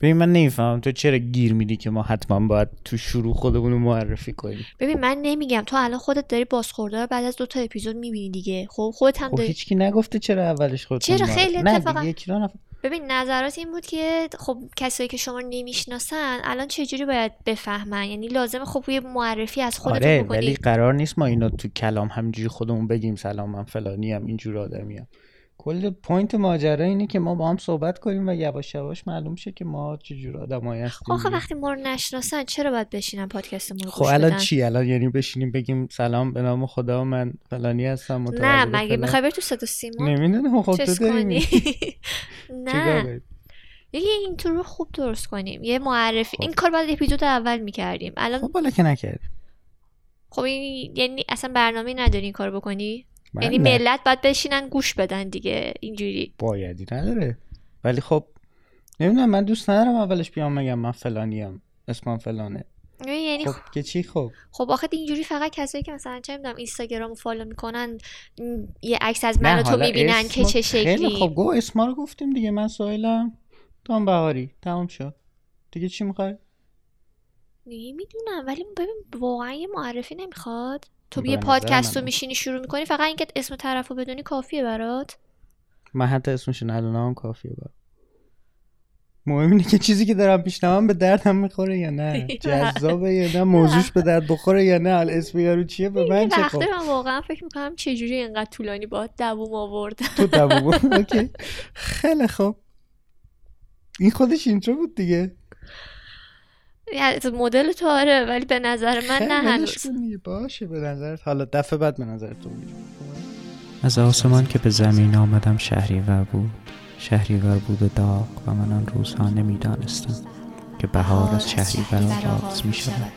ببین من نمی‌فهمم. تو چرا گیر میدی که ما حتما باید تو شروع خودمون رو معرفی کنیم؟ ببین من نمیگم. تو الان خودت داری بازخورده رو بعد از دو تا اپیزود می‌بینی دیگه. خب خودت هم خب داری هیچکی نگفته چرا اولش خودت چرا؟ خیلی اتفاقا- ببین نظرات این بود که خب کسایی که شما نمی‌شناسن الان چجوری باید بفهمن؟ یعنی لازمه خب یه معرفی از خودتون آره بکنی. ولی قرار نیست ما اینا تو کلام همینجوری خودمون بگیم سلام من فلانی هم اینجور آدمی هم. کل point ماجرا اینه که ما با هم صحبت کنیم و یواش یواش معلوم شه که ما چجور آدمایی خب هستیم. آخه وقتی ما رو نشناسن چرا باید بشینن پادکست ما رو خب الان؟ چی؟ الان یعنی بشینیم بگیم سلام به نام خدا من فلانی هستم نه مگه. می‌خوای بری تو صدا سیما؟ نمی‌دونم خب تو داری نه. داری؟ یه intro رو خوب درست کنیم. یه معرفی خب. این کار باید اپیزود اول می‌کردیم. الان خب بالا که نکردیم. خب این یعنی اصلا برنامه نداری این کار بکنی؟ یعنی نه. ملت باید بشینن گوش بدن دیگه اینجوری. بایدی نداره. ولی خب نمی‌دونم من دوست ندارم اولش بیام بگم من فلانیم اسمم فلانه. یعنی خب که چی خب؟ خب آخه اینجوری فقط کسایی که مثلا چه می‌دونم اینستاگرام رو فالو می‌کنن یه عکس از من تو می‌بینن اسم- که چه خیلی شکلی. خب گو اسما رو گفتیم دیگه من سویلم هم بهاری تمام شد. دیگه چی می‌خوای؟ نمی‌دونم ولی ببین واقعا یه معرفی نمی‌خواد. تو یه پادکست رو میشینی شروع می‌کنی فقط اینکه اسم طرف رو بدونی کافیه برات؟ من حتی اسمش ندونم هم کافیه برام. مهم اینه که چیزی که دارم میشنوم به دردم می‌خوره یا نه. جذابه یا نه موضوعش به درد بخوره یا نه. اسم یارو چیه؟ به من چه وقته خب. من واقعا فکر می‌کنم چجوری اینقدر طولانی باید دووم آورد تو دووم. okay. خیلی خوب. این خودش intro بود دیگه. یعنی مدل تو آره ولی به نظر من نه هنوز. باشه به نظرت. حالا دفعه بعد به نظرت تو از آسمان که به زمین آمدم شهریور بود. شهریور بود و داغ و من آن روزها نمی‌دانستم که بهار از شهریور آغاز می شود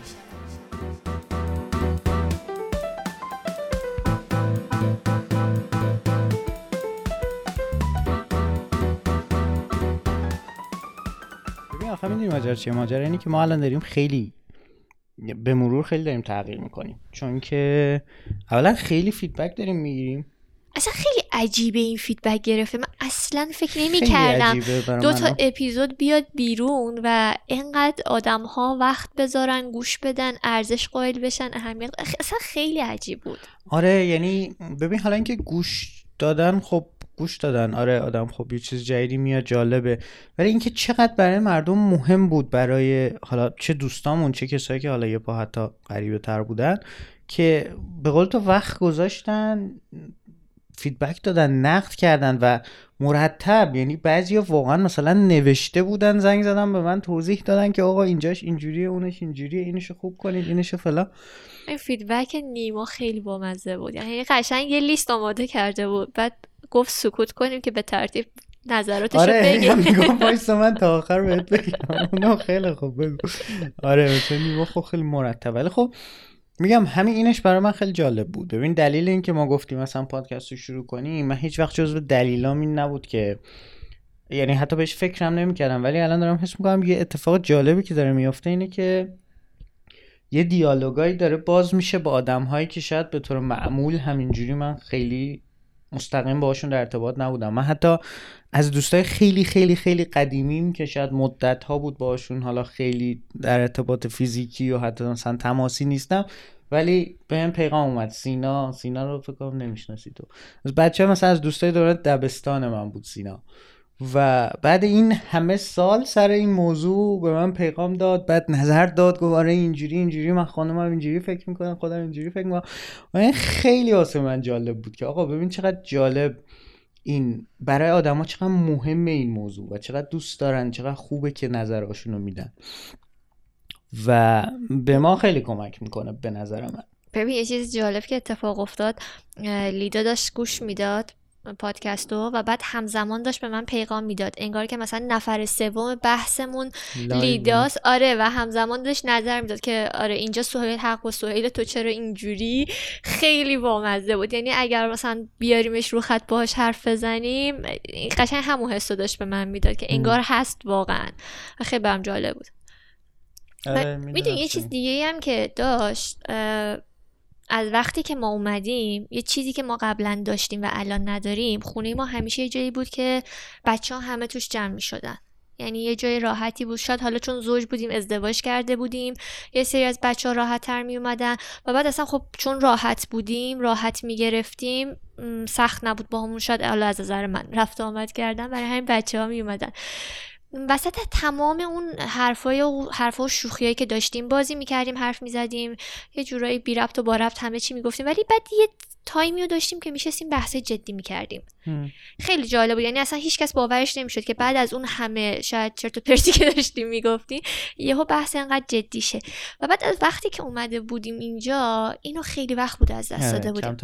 ماجرا چیه؟ ماجرا اینه که ما الان داریم خیلی به مرور خیلی داریم تغییر می‌کنیم. چون که اولا خیلی feedback داریم می‌گیریم. اصلا خیلی عجیبه این feedback گرفتنه. من اصلا فکر نمی کردم دو تا. اپیزود بیاد بیرون و اینقدر آدم ها وقت بذارن گوش بدن ارزش قائل بشن اهمیت اصلا خیلی عجیب بود. آره یعنی ببین حالا اینکه گوش دادن خب گوش دادن. آره آدم خب یه چیز جدیدی میاد جالبه. ولی اینکه چقدر برای مردم مهم بود برای حالا چه دوستامون چه کسایی که حالا یه پا حتی غریبه تر بودن که به قول تو وقت گذاشتن feedback دادن نقد کردن و مرتب یعنی بعضی واقعا مثلا نوشته بودن زنگ زدن به من توضیح دادن که آقا اینجاش اینجوریه اونش اینجوریه اینشو خوب کنید اینشو فلان. این feedback نیما خیلی بامزه بود. یعنی قشنگ یه لیست آماده کرده بود. بعد گفت سکوت کنیم که به ترتیب نظراتش آره بگیم. میگم وایسا من تا آخر بهت بگم. خیلی خوب بگو آره مثلا نیما خب خیلی مرتب. ولی خب میگم همین اینش برای من خیلی جالب بود. ببین دلیل این که ما گفتیم مثلا پادکست رو شروع کنیم من هیچ وقت جزو دلیلام این نبود که یعنی حتی بهش فکرم نمی‌کردم ولی الان دارم حس می‌کنم یه اتفاق جالبی که داره میفته اینه که یه دیالوگایی داره باز میشه با آدم هایی که شاید به طور معمول همینجوری من خیلی مستقیم باشون در ارتباط نبودم. من حتی از دوستای خیلی خیلی خیلی قدیمیم که شاید مدت ها بود باشون حالا خیلی در ارتباط فیزیکی و حتی مثلا تماسی نیستم ولی به من پیغام اومد. سینا سینا رو فکر کنم نمی‌شناسی تو از بچه مثلا از دوستای دوران دبستان من بود سینا. و بعد این همه سال سر این موضوع به من پیغام داد بعد نظر داد گفت آره اینجوری اینجوری. من خانمم اینجوری فکر می‌کنم خودم اینجوری فکر می‌کنم. و این خیلی واسه من جالب بود که آقا ببین چقدر جالب. این برای آدما چقدر مهمه این موضوع و چقدر دوست دارن چقدر خوبه که نظرهاشون رو میدن. و به ما خیلی کمک می‌کنه به نظر من. ببین یه چیز جالب که اتفاق افتاد لیدا داشت گوش می‌داد. پادکستو و بعد همزمان داشت به من پیغام می‌داد. انگار که مثلا نفر سوم بحثمون. لیداس آره و همزمان داشت نظر می‌داد که آره اینجا سهیل حق و سهیل تو چرا اینجوری؟ خیلی بامزه بود. یعنی اگر مثلا بیاریمش رو خط باهاش حرف بزنیم این قشنگ همون حس رو داشت به من می‌داد که انگار هست واقعا. خیلی برام جالب بود. آره، می‌دونی یه چی چیز دیگه هم که داشت از وقتی که ما اومدیم یه چیزی که ما قبلا داشتیم و الان نداریم خونه ما همیشه یه جایی بود که بچه ها همه توش جمع می شدن یعنی یه جای راحتی بود. شاید حالا چون زوج بودیم ازدواج کرده بودیم یه سری از بچه ها راحت تر می اومدن و بعد اصلا خب چون راحت بودیم راحت می گرفتیم سخت نبود با همون شاید حالا از نظر من رفت آمد کردن برای همین بچه ها می اومدن وسط تمام اون حرفای و حرفا و شوخیایی که داشتیم بازی می‌کردیم حرف می‌زدیم یه جورایی بی ربط و با ربط همه چی می‌گفتیم ولی بعد یه تایمی رو داشتیم که میشستیم بحث جدی می‌کردیم. خیلی جالب بود. یعنی اصلا هیچکس باورش نمی‌شد که بعد از اون همه شاید چرت و پرتی که داشتیم می‌گفتیم یهو بحث انقدر جدی شه. و بعد از وقتی که اومده بودیم اینجا اینو خیلی وقت بود از دست داده بودیم.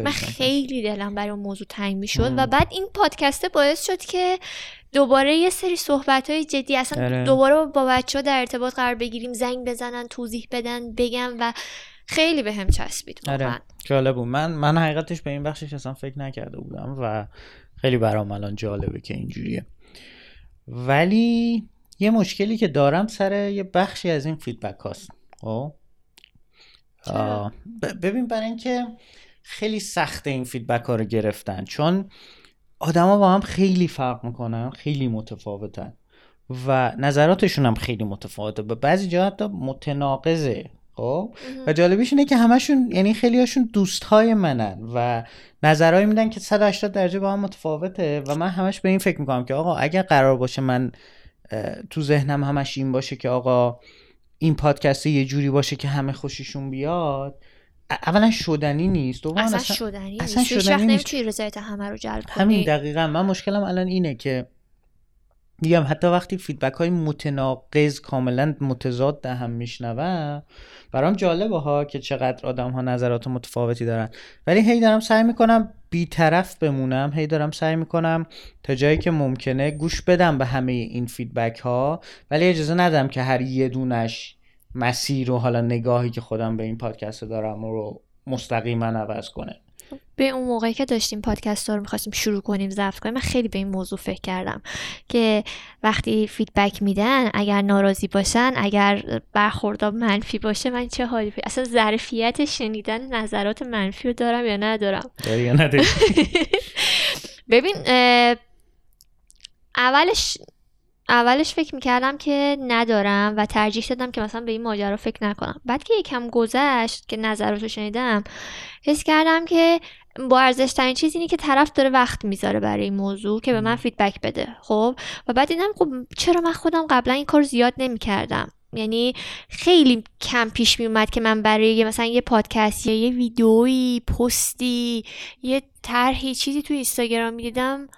من خیلی دلم برای اون موضوع تنگ می‌شد و بعد این پادکسته باعث شد که دوباره یه سری صحبت های جدی اصلا اره. دوباره با بچه ها در ارتباط قرار بگیریم زنگ بزنن توضیح بدن بگم و خیلی به هم چسبید آره. جالب بود. من من حقیقتش به این بخشش اصلا فکر نکرده بودم و خیلی برام الان جالبه که اینجوریه. ولی یه مشکلی که دارم سر یه بخشی از این feedback هاست. خب؟ ببین برای اینکه خیلی سخته این feedback ها رو گرفتن. چون آدما با هم خیلی فرق می‌کنن خیلی متفاوتن و نظراتشون هم خیلی متفاوته. به بعضی جا حتی متناقضه. خب؟ و جالبیش اینه که همشون یعنی خیلی هاشون دوست های منن و نظرهایی میدن که 180 درجه با هم متفاوته و من همش به این فکر می‌کنم که آقا اگر قرار باشه من تو ذهنم همش این باشه که آقا این پادکست یه جوری باشه که همه خوششون بیاد اولا شدنی نیست. اصلا, اصلا شدنی اصلا نیست. شدنی نیست. رضایت همه رو جلب همین دقیقا. من مشکلم الان اینه که میگم حتی وقتی فیدبک های متناقض کاملا متضاد هم میشنوم برام جالبه ها که چقدر آدم ها نظرات متفاوتی دارن. ولی هی دارم سعی می‌کنم بیطرف بمونم هی دارم سعی می‌کنم تا جایی که ممکنه گوش بدم به همه این feedback ها ولی اجازه ندم که هر یه دونش مسیر و حالا نگاهی که خودم به این پادکست دارم رو مستقیما عوض کنه. به اون موقعی که داشتیم پادکست رو می‌خواستیم شروع کنیم ضبط کنیم من خیلی به این موضوع فکر کردم که وقتی feedback میدن اگر ناراضی باشن اگر برخوردا منفی باشه من چه حالی اصلا ظرفیت شنیدن نظرات منفی رو دارم یا ندارم؟ داری یا نداری؟ ببین اولش اولش فکر می‌کردم که ندارم و ترجیح دادم که مثلا به این ماجرا فکر نکنم. بعد که یکم گذشت که نظراتو شنیدم حس کردم که با ارزش ترین چیز اینه که طرف داره وقت می‌ذاره برای این موضوع که به من فیدبک بده خب؟ و بعد دیدم خب چرا من خودم قبلا این کار زیاد نمی‌کردم؟ یعنی خیلی کم پیش می اومد که من برای مثلا یه پادکست یا یه ویدئویی پستی یه طرحی چیزی تو اینستاگرام می‌دیدم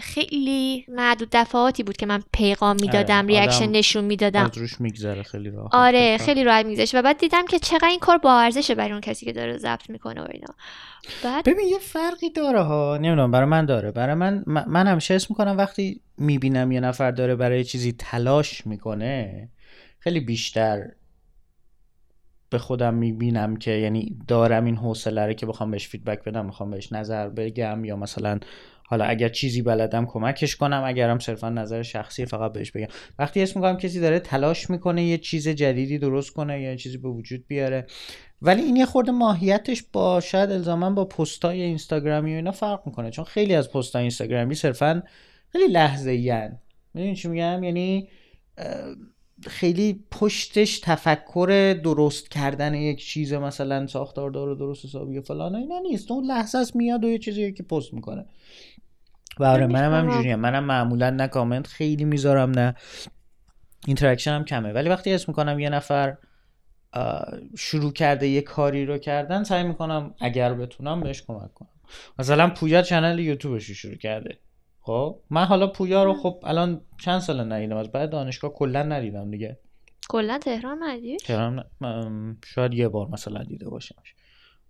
خیلی معدود دفعاتی بود که من پیغام می‌دادم آره، ریاکشن نشون می‌دادم. روش میگذره خیلی راحت آره خیلی راحت میگذشت و بعد دیدم که چقدر این کار با ارزشه برای اون کسی که داره ضبط می‌کنه و اینا. بعد ببین یه فرقی داره ها. نمی‌دونم برای من داره. برای من من همیشه اسم می‌کنم وقتی می‌بینم یه نفر داره برای چیزی تلاش می‌کنه خیلی بیشتر به خودم می‌بینم که یعنی دارم این حوصله رو که بخوام بهش فیدبک بدم بخوام بهش نظر بگم یا مثلا حالا اگر چیزی بلدم کمکش کنم اگرم صرفا نظر شخصی فقط بهش بگم. وقتی اسم می‌کنم کسی داره تلاش می‌کنه یه چیز جدیدی درست کنه یا چیزی به وجود بیاره. ولی این یه خورده ماهیتش با شاید الزاما با پستای اینستاگرامی و اینا فرق می‌کنه. چون خیلی از پستای اینستاگرامی صرفا خیلی لحظه این می‌دونی چی میگم؟ یعنی خیلی پشتش تفکر درست کردن یک چیز مثلا ساختار داره درست حسابی فلان اینا نیست. اون لحظه است میاد و یه چیزی که پست می‌کنه. و آره منم همینجوریم منم معمولا نه کامنت خیلی می‌ذارم نه interaction هم کمه. ولی وقتی اسم می‌کنم یه نفر شروع کرده یه کاری رو کردن سعی می‌کنم اگر بتونم بهش کمک کنم. مثلا پویا channel یوتیوبش رو شروع کرده. خب؟ من حالا پویا رو خب الان چند سال ندیدم از بعد دانشگاه کلا ندیدم دیگه. کلا تهران ندید تهران شاید یه بار مثلا دیده باشمش.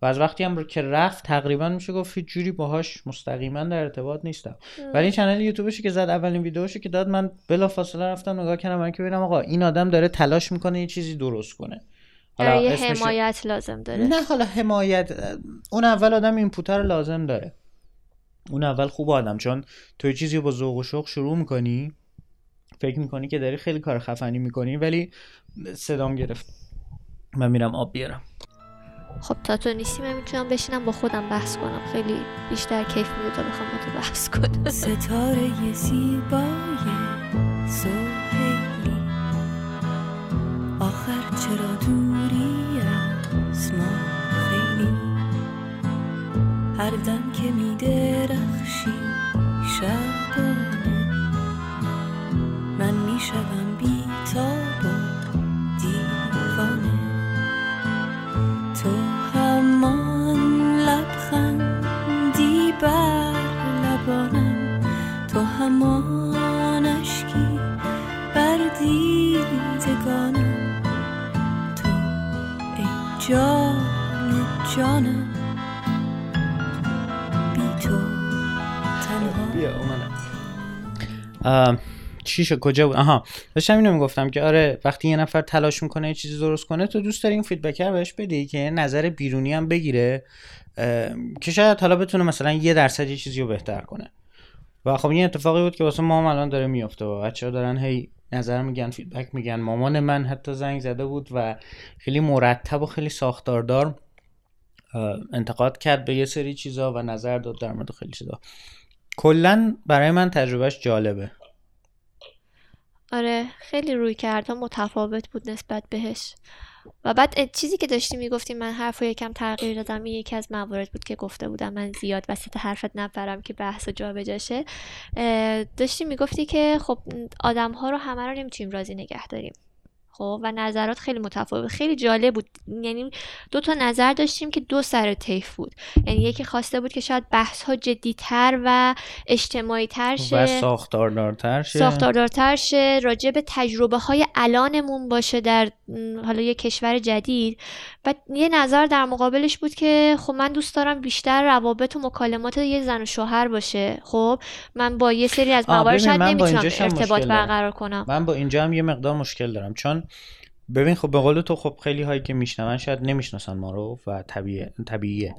و از وقتی هم که رفت تقریبا میشه گفت جوری باهاش مستقیما در ارتباط نیستم. ولی چنل یوتیوبش که زد اولین ویدیوشو که داد من بلافاصله رفتم نگاه کردم من که ببینم آقا این آدم داره تلاش می‌کنه یه چیزی درست کنه. حالا یه حمایت لازم داره. نه حالا حمایت اون اول آدم این رو لازم داره. اون اول خوب آدم چون تو چیزی با ذوق و شوق شروع می‌کنی فکر می‌کنی که داری خیلی کار خفنی می‌کنی ولی صدام گرفت. من میرم آب بیارم. خب تا تو نیستی من می‌تونم بشینم با خودم بحث کنم. خیلی بیشتر کیف میده تا بخوام با تو بحث کنم. ستاره زیبای گردن که می درخشی شبانه من می شوم بی تاب و دیوانه تو همان لبخندی بر لبانم تو همان اشکی بر دیدگانم تو ای جان جانم بیا اومدم. چی شد؟ کجا بود؟ آها داشتم اینو می‌گفتم که آره وقتی یه نفر تلاش می‌کنه یه چیزی درست کنه تو دوست داری این feedback بهش بدی که نظر بیرونی هم بگیره که شاید حالا بتونه مثلا یه درصد یه چیزی رو بهتر کنه. و خب این اتفاقی بود که واسه ما هم الان داره میفته و بچه‌ها دارن هی نظر میگن feedback میگن. مامان من حتی زنگ زده بود و خیلی مرتب و خیلی ساختاردار انتقاد کرد به یه سری چیزا و نظر داد در مورد خیلی چیزا. کلا برای من تجربهش جالبه. آره خیلی روی کرده متفاوت بود نسبت بهش. و بعد چیزی که داشتی می‌گفتی من حرف رو یکم تغییر دادم. یکی از موارد بود که گفته بودم من زیاد وسط حرفت نپرم که بحث جا بجاشه داشتی می‌گفتی که خب آدم ها رو همه رو نمی‌تونیم راضی نگه داریم. خب و نظرات خیلی متفاوت. خیلی جالب بود. یعنی دو تا نظر داشتیم که دو سر طیف بود. یعنی یکی خواسته بود که شاید بحث ها جدیتر و اجتماعی تر شه. و ساختاردارتر شه. ساختاردارتر شه. راجع به تجربه های الانمون باشه در حالا یه کشور جدید. و یه نظر در مقابلش بود که خب من دوست دارم بیشتر روابط و مکالمات یه زن و شوهر باشه. خب من با یه سری از موارد شاید نمی‌تونم ارتباط. برقرار کنم. من با اینجا هم یه مقدار مشکل دارم. چون ببین خب به قول تو خب خیلی هایی که میشنون شاید نمی‌شناسن ما رو و طبیعه طبیعیه.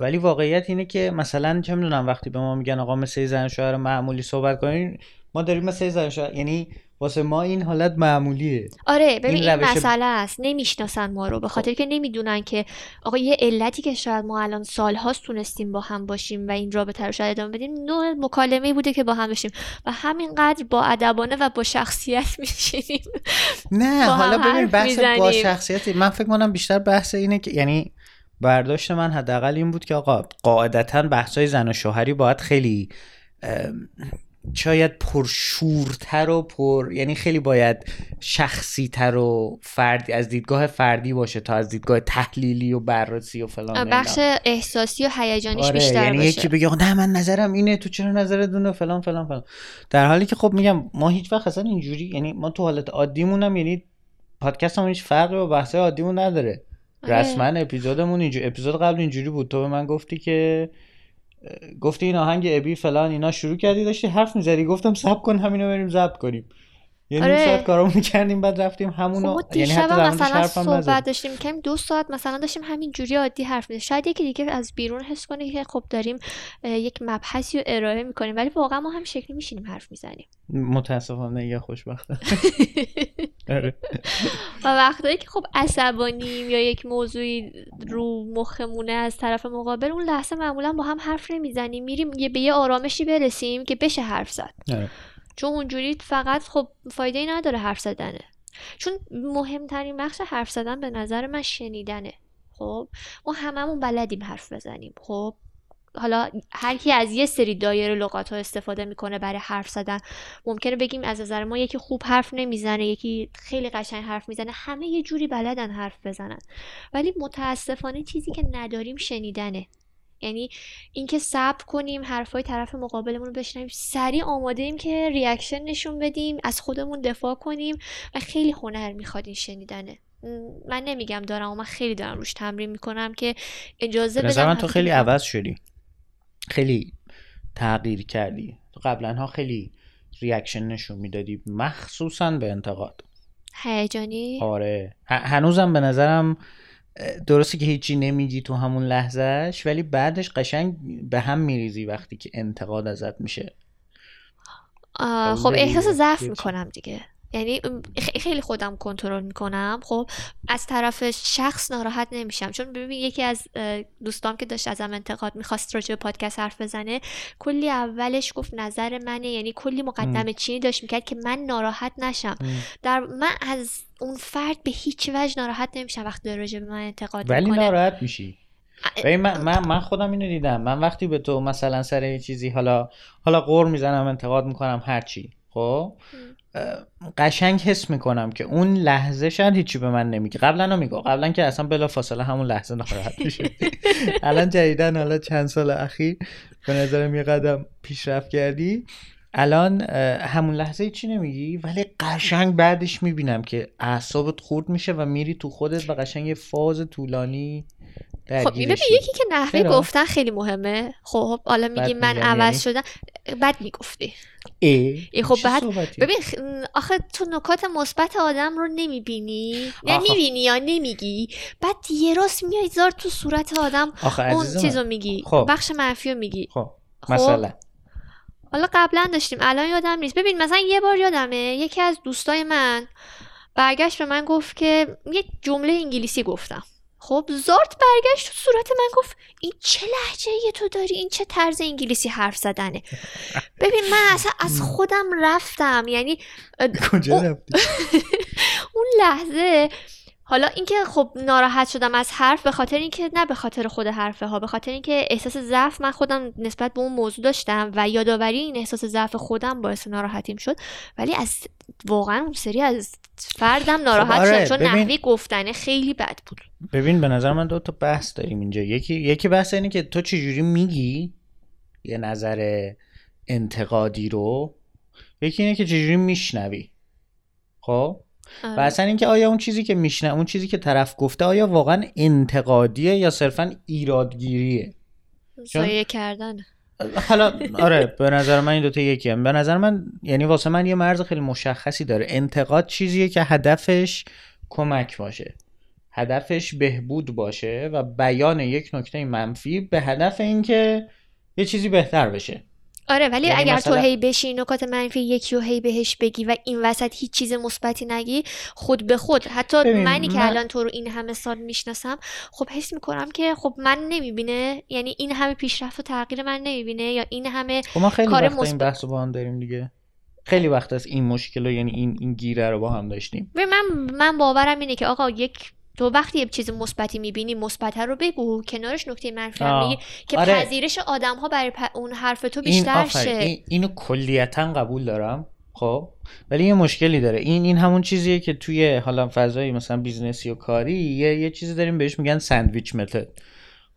ولی واقعیت اینه که مثلا چه می‌دونم وقتی به ما میگن آقا مثل زن و شوهر معمولی صحبت کنین ما داریم مثل زن شوهر یعنی واسه ما این حالت معمولیه. آره ببین این این, مسئله است. نمی‌شناسن ما رو به خاطر که نمی‌دونن که آقا یه علتی که شاید ما الان سالهاست تونستیم با هم باشیم و این رابطه رو شاید ادامه بدیم نوع مکالمه بوده که با هم باشیم و همینقدر با ادبانه و با شخصیت میشینیم. نه حالا ببین بحث با. شخصیت من فکر کنم بیشتر بحث اینه که یعنی برداشت من حداقل این بود که آقا قاعدتا بحثای زن و شوهری باید خیلی شاید پرشورتر و پر یعنی خیلی باید شخصی تر و فردی از دیدگاه فردی باشه تا از دیدگاه تحلیلی و بررسی و فلان اینا. بخش احساسی و هیجانیش آره بیشتر یعنی باشه یکی بگه نه من نظرم اینه تو چرا نظرت دونه فلان فلان فلان در حالی که خب میگم ما هیچ وقت اصلا اینجوری یعنی ما تو حالت عادیمون هم یعنی پادکست هم هیچ فرقی با بحث عادیمون نداره آره. رسما اپیزودمون اینجوری اپیزود قبل اینجوری بود تو به من گفتی که گفتی این آهنگ ابی فلان اینا شروع کردی داشتی حرف می‌زدی گفتم سب کن همینو بریم ضبط کنیم یه نیم آره. ساعت کارامون می‌کردیم بعد رفتیم خب همونو ما یعنی حتی مثلا. صحبت داشتیم که دو ساعت مثلا داشتیم همین جوری عادی حرف می‌زنیم شاید یکی دیگه از بیرون حس کنه که خب داریم یک مبحثی رو ارائه می‌کنیم ولی واقعا ما هم شکلی میشینیم حرف می‌زنیم متاسفانه یه خوشبخته آره. و وقتایی که خب عصبانیم یا یک موضوعی رو مخمونه از طرف مقابل اون لحظه معمولا با هم حرف نمی‌زنیم. میریم یه به یه آرامشی برسیم که بشه حرف زد. آره. چون اونجوری فقط خب فایده ای نداره حرف زدنه. چون مهمترین بخش حرف زدن به نظر من شنیدنه. خب؟ ما هممون بلدیم حرف بزنیم. خب؟ حالا هر کی از یه سری دایره لغات ها استفاده می‌کنه برای حرف زدن ممکنه بگیم از نظر ما یکی خوب حرف نمی‌زنه یکی خیلی قشنگ حرف می‌زنه همه یه جوری بلدن حرف بزنن. ولی متاسفانه چیزی که نداریم شنیدنه. یعنی اینکه صبر کنیم حرفای طرف مقابلمون رو بشنویم سریع آماده ایم که reaction نشون بدیم از خودمون دفاع کنیم و خیلی هنر می‌خواد این شنیدنه. من نمیگم دارم و من خیلی دارم روش تمرین می‌کنم که اجازه بدم من تو خیلی. عوض شدی. خیلی تغییر کردی. تو قبلا ها خیلی ریاکشن نشون می‌دادی. مخصوصا به انتقاد. هیجانی؟ آره. هنوزم به نظرم درسته که هیچی نمیگی تو همون لحظهش ولی بعدش قشنگ به هم میریزی وقتی که انتقاد ازت میشه. خب داری احساس ضعف؟ می‌کنم دیگه. یعنی خیلی خودم کنترل می‌کنم. خب از طرف شخص ناراحت نمیشم. چون ببین یکی از دوستام که داشت ازم انتقاد می‌خواست راجع به پادکست حرف بزنه کلی اولش گفت نظر منه. یعنی کلی مقدمه چینی داشت می‌کرد که من ناراحت نشم. در من از اون فرد به هیچ وجه ناراحت نمیشم وقتی داره راجع به من انتقاد ولی می‌کنه. ناراحت میشی. من, من من خودم اینو دیدم. من وقتی به تو مثلا سر یه چیزی حالا حالا قور می‌زنم انتقاد می‌کنم هر چی خب قشنگ حس می‌کنم که اون لحظه شاید هیچی به من نمیگه. قبلا میگو قبلا که اصلا بلا فاصله همون لحظه ناراحت میشه الان جدیدن حالا چند سال اخیر به نظرم یه قدم پیشرفت کردی. الان همون لحظه چی نمیگی ولی قشنگ بعدش می‌بینم که اعصابت خورد میشه و میری تو خودت و قشنگ یه فاز طولانی خب ببین یکی که نحوه؟ گفتن خیلی مهمه خب حالا میگی من میگم عوض یعنی؟ شدم بد می‌گفتی ای ای خب بعد-؟ ببین آخه تو نکات مثبت آدم رو نمی‌بینی نه آخه- می‌بینی یا نمیگی بعد یه راست میای زار تو صورت آدم آخه اون چیزو. میگی خب. بخش منفی رو میگی خب خب. مثلا حالا قبلا داشتیم الان یادم نیست ببین مثلا یه بار یادمه یکی از دوستای من برگشت به من گفت که یه جمله انگلیسی گفتم خب زارت برگشت تو صورت من گفت این چه لحجه یه تو داری؟ این چه طرز انگلیسی حرف زدنه؟ ببین من اصلا از خودم رفتم یعنی کجا رفتی؟ اون لحظه حالا اینکه خب ناراحت شدم از حرف به خاطر اینکه نه به خاطر خود حرفه ها به خاطر اینکه احساس ضعف من خودم نسبت به اون موضوع داشتم و یادآوری این احساس ضعف خودم باعث ناراحتیم شد. ولی از واقعا اون سری از فردم ناراحت آره، شدم چون ببین- نحوه گفتنه خیلی بد بود. ببین به نظر من دو تا بحث داریم اینجا. یکی یکی بحث اینه که تو چجوری میگی یه نظر انتقادی رو؟ یکی اینه که چجوری میشنوی. خب؟ آره. و اصلا اینکه آیا اون چیزی که میشنه اون چیزی که طرف گفته آیا واقعا انتقادیه یا صرفا ایرادگیریه؟ چون- سایه کردن. حالا آره به نظر من این دوتا یکی هم. به نظر من یعنی واسه من یه مرز خیلی مشخصی داره. انتقاد چیزیه که هدفش کمک باشه. هدفش بهبود باشه و بیان یک نکته منفی به هدف اینکه یه چیزی بهتر بشه. آره ولی یعنی اگر مثلا- تو هی بشی نکات منفی یکی و هی بهش بگی و این وسط هیچ چیز مثبتی نگی خود به خود. حتی منی که من- الان تو رو این همه سال می‌شناسم خب حس می‌کنم که خب من نمی‌بینه. یعنی این همه پیشرفت و تغییر من نمی‌بینه یا این همه خب ما خیلی کار وقت این مثبت- بحث رو با هم داریم دیگه. خیلی وقت از این مشکل رو یعنی این این گیره رو با هم داشتیم. من من باورم اینه که آقا یک تو وقتی یه چیز مثبتی می‌بینی مثبت رو بگو کنارش نکته منفی هم. میگی که آره. پذیرش آدم ها برای پ- اون حرف تو این بیشتر آفرین. شه این اینو کلیتا قبول دارم خب ولی یه مشکلی داره این این همون چیزیه که توی حالا فضای مثلا بیزنسی و کاری یه یه چیزی داریم بهش میگن ساندویچ متد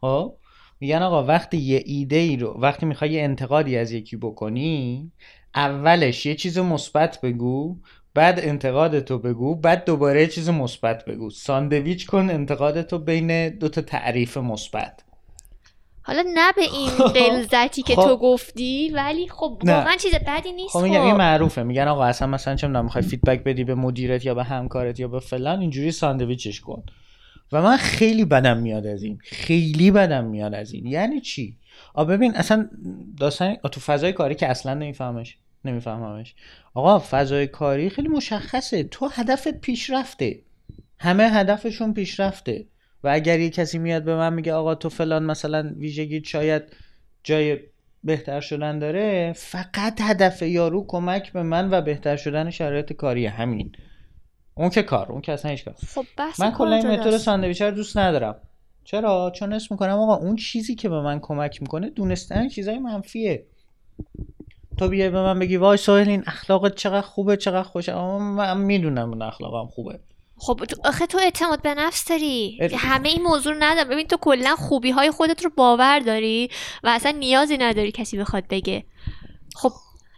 خب میگن آقا وقتی یه ایده ای رو وقتی می‌خوای یه انتقادی از یکی بکنی اولش یه چیز مثبت بگو بعد انتقادتو بگو بعد دوباره یه چیز مثبت بگو. ساندویچ کن انتقادتو بین دو تا تعریف مثبت. حالا نه به این غلظتی که خب. تو گفتی ولی خب. واقعا چیز بدی نیست خب میگم این معروفه. میگن آقا اصلا مثلا چه می‌دونم می‌خوای feedback بدی به مدیرت یا به همکارت یا به فلان اینجوری ساندویچش کن. و من خیلی بدم میاد از این. خیلی بدم میاد از این. یعنی چی؟ آ ببین اصلا داستان تو فضای کاری که اصلا نمیفهمش. نمیفهممش. آقا فضای کاری خیلی مشخصه. تو هدفت پیشرفته. همه هدفشون پیشرفته. و اگر یه کسی میاد به من میگه آقا تو فلان مثلا ویژگی شاید جای بهتر شدن داره فقط هدف یارو کمک به من و بهتر شدن شرایط کاری همین. اون که کار اون که اصلا هیچ کار. خب بحث من کلا این متد. ساندویچ رو دوست ندارم. چرا؟ چون اسم می‌کنم آقا اون چیزی که به من کمک می‌کنه دونستن چیزای منفیه. تو بیای به من بگی وای سوهل این اخلاقت چقدر خوبه چقدر خوشه. من می‌دونم اون اخلاقم خوبه. خب تو آخه تو اعتماد به نفس داری. ات- همه این موضوع رو ندارم. ببین تو کلا خوبی های خودت رو باور داری و اصلا نیازی نداری کسی بخواد بگه. خب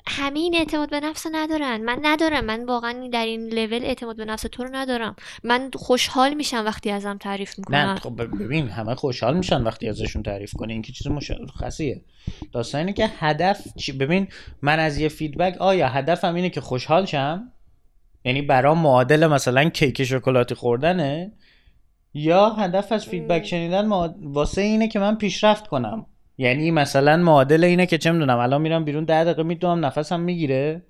همه این اعتماد به نفس ندارن. من ندارم. من واقعا در این لول اعتماد به نفس تو رو ندارم. من خوشحال میشم وقتی ازم تعریف نه می‌کنن خب ببین همه خوشحال میشن وقتی ازشون تعریف کنی. این که چیز مشخصیه داستان اینه که هدف چی ببین من از یه feedback آیا هدفم اینه که خوشحال شم؟ یعنی برام معادل مثلا کیک شکلاتی خوردنه؟ یا هدف از feedback شنیدن واسه اینه که من پیشرفت کنم. یعنی مثلا معادل اینه که چه می‌دونم الان میرم بیرون ده دقیقه میدوم نفسم می‌گیره.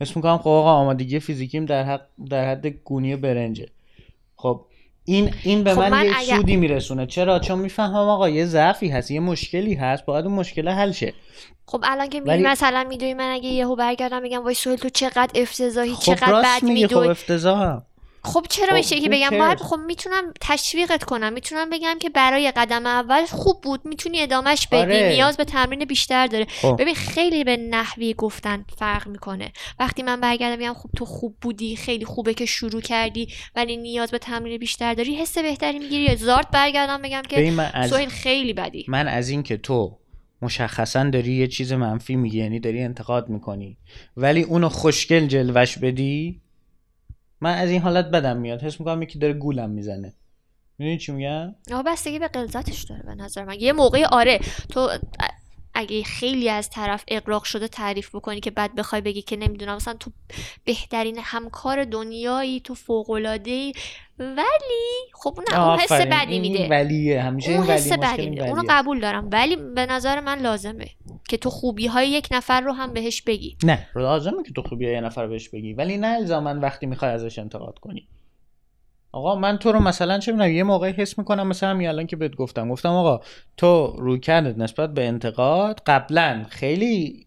اسم می‌کنم خب آقا آمادگی فیزیکیم در حد در حد گونی برنجه. خب این این به خب من, من یه اگر- سودی میرسونه. چرا؟ چون می‌فهمم آقا یه ضعفی هست یه مشکلی هست باید اون مشکل حل شه. خب الان که میگی ولی- مثلا میدوی من اگه یهو برگردم میگم وای سهیل تو چقدر افتضاحی خب چقدر بد میگه خب افتضاحم. خب چرا خب، میشه که بگم؟ باید؟ خب می‌تونم تشویقت کنم. می‌تونم بگم که برای قدم اول خوب بود. می‌تونی ادامهش بدی. آره. نیاز به تمرین بیشتر داره. خب. ببین خیلی به نحوی گفتن فرق می‌کنه. وقتی من برگردم بگم خب تو خوب بودی خیلی خوبه که شروع کردی ولی نیاز به تمرین بیشتر داری حس بهتری می‌گیری. یا زارت برگردم بگم که از سویل خیلی بدی. من از این که تو مشخصا داری یه چیز منفی میگی یعنی داری انتقاد می‌کنی ولی اونو خوشگل جلوش بدی من از این حالت بدم میاد. حس می‌کنم یکی داره گولم می‌زنه. می‌دونی چی میگم؟ آه بستگی به غلظتش داره به نظر من. یه موقعی آره تو اگه خیلی از طرف اقراق شده تعریف بکنی که بعد بخوای بگی که نمی‌دونم مثلا تو بهترین همکار دنیایی تو فوق ای ولی خب اون حس. بدی میده ولیه همیشه این اون حس بدی میده اونو. قبول دارم ولی به نظر من لازمه که تو خوبی های یک نفر رو هم بهش بگی نه لازمه که تو خوبی یه نفر بهش بگی ولی نه الزاما وقتی می‌خوای ازش انتقاد کنی آقا من تو رو مثلا چه می‌دونم یه موقعی حس می‌کنم مثلا همین الان که بهت گفتم. گفتم آقا تو روی کردت نسبت به انتقاد قبلا خیلی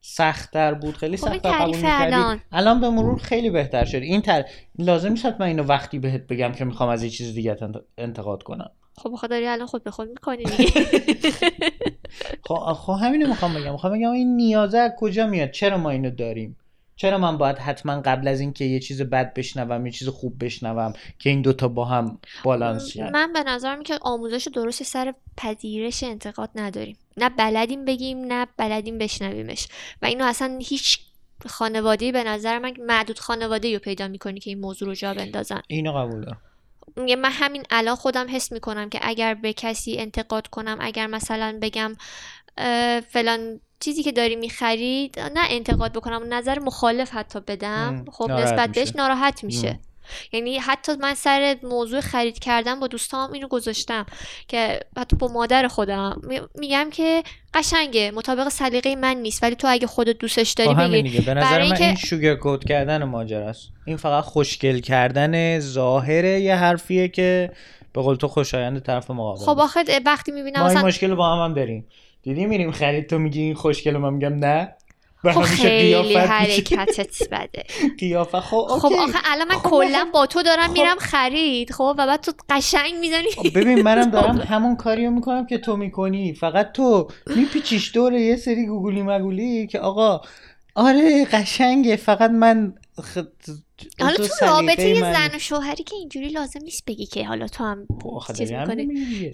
سختتر بود خیلی خب سختتر قبول می‌کردی. الان. به مرور خیلی بهتر شد. این تر... لازم نیست من اینو وقتی بهت بگم که می‌خوام از یه چیز دیگه انت- انتقاد کنم. خب بخدا داری الان خود به خود می‌کنی دیگه. خب خب همینو می‌خوام بگم. می‌خوام بگم این نیازه از کجا میاد؟ چرا ما اینو داریم؟ چرا من باید حتما قبل از اینکه یه چیز بد بشنوم یه چیز خوب بشنوم که این دوتا با هم بالانس شن؟ من به نظرم که آموزش درست سر پذیرش انتقاد نداریم. نه بلدیم بگیم نه بلدیم بشنویمش. و اینو اصلا هیچ خانواده به نظر من معدود خانواده رو پیدا می‌کنی که این موضوع رو جا بندازن. اینو قبول دارم. من همین الان خودم حس می‌کنم که اگر به کسی انتقاد کنم اگر مثلا بگم فلان چیزی که داری می‌خرید نه انتقاد بکنم نظر مخالف حتی بدم. خب نسبت بهش. ناراحت میشه. یعنی حتی من سر موضوع خرید کردن با دوستام اینو گذاشتم که حتی با مادر خودم. می- میگم که قشنگه مطابق سلیقه من نیست ولی تو اگه خودت دوستش خب داری همین بگی. دیگه. به نظر برای من این شوگر کود کردن ماجراست. این فقط خوشگل کردن ظاهر یه حرفیه که به قول تو خوشایند طرف مقابل خب آخه وقتی می‌بینم ما این مثلا مشکل با هم هم داریم. دیدی میریم خرید تو میگی این خوشگل من میگم نه؟ خب خیلی حرکتت بده. قیافه خب خب. آخه الان من خب کلا با تو دارم خب. میرم خرید خب و بعد تو قشنگ می‌زنی. ببین منم دارم همون کاریو می‌کنم که تو می‌کنی. فقط تو میپیچیش دور یه سری گوگلی مگولی که آقا آره قشنگه. فقط من خ... حالا تو تو رابطه من- زن و شوهری که اینجوری لازم نیست بگی که حالا تو هم آخه چیز دیگه.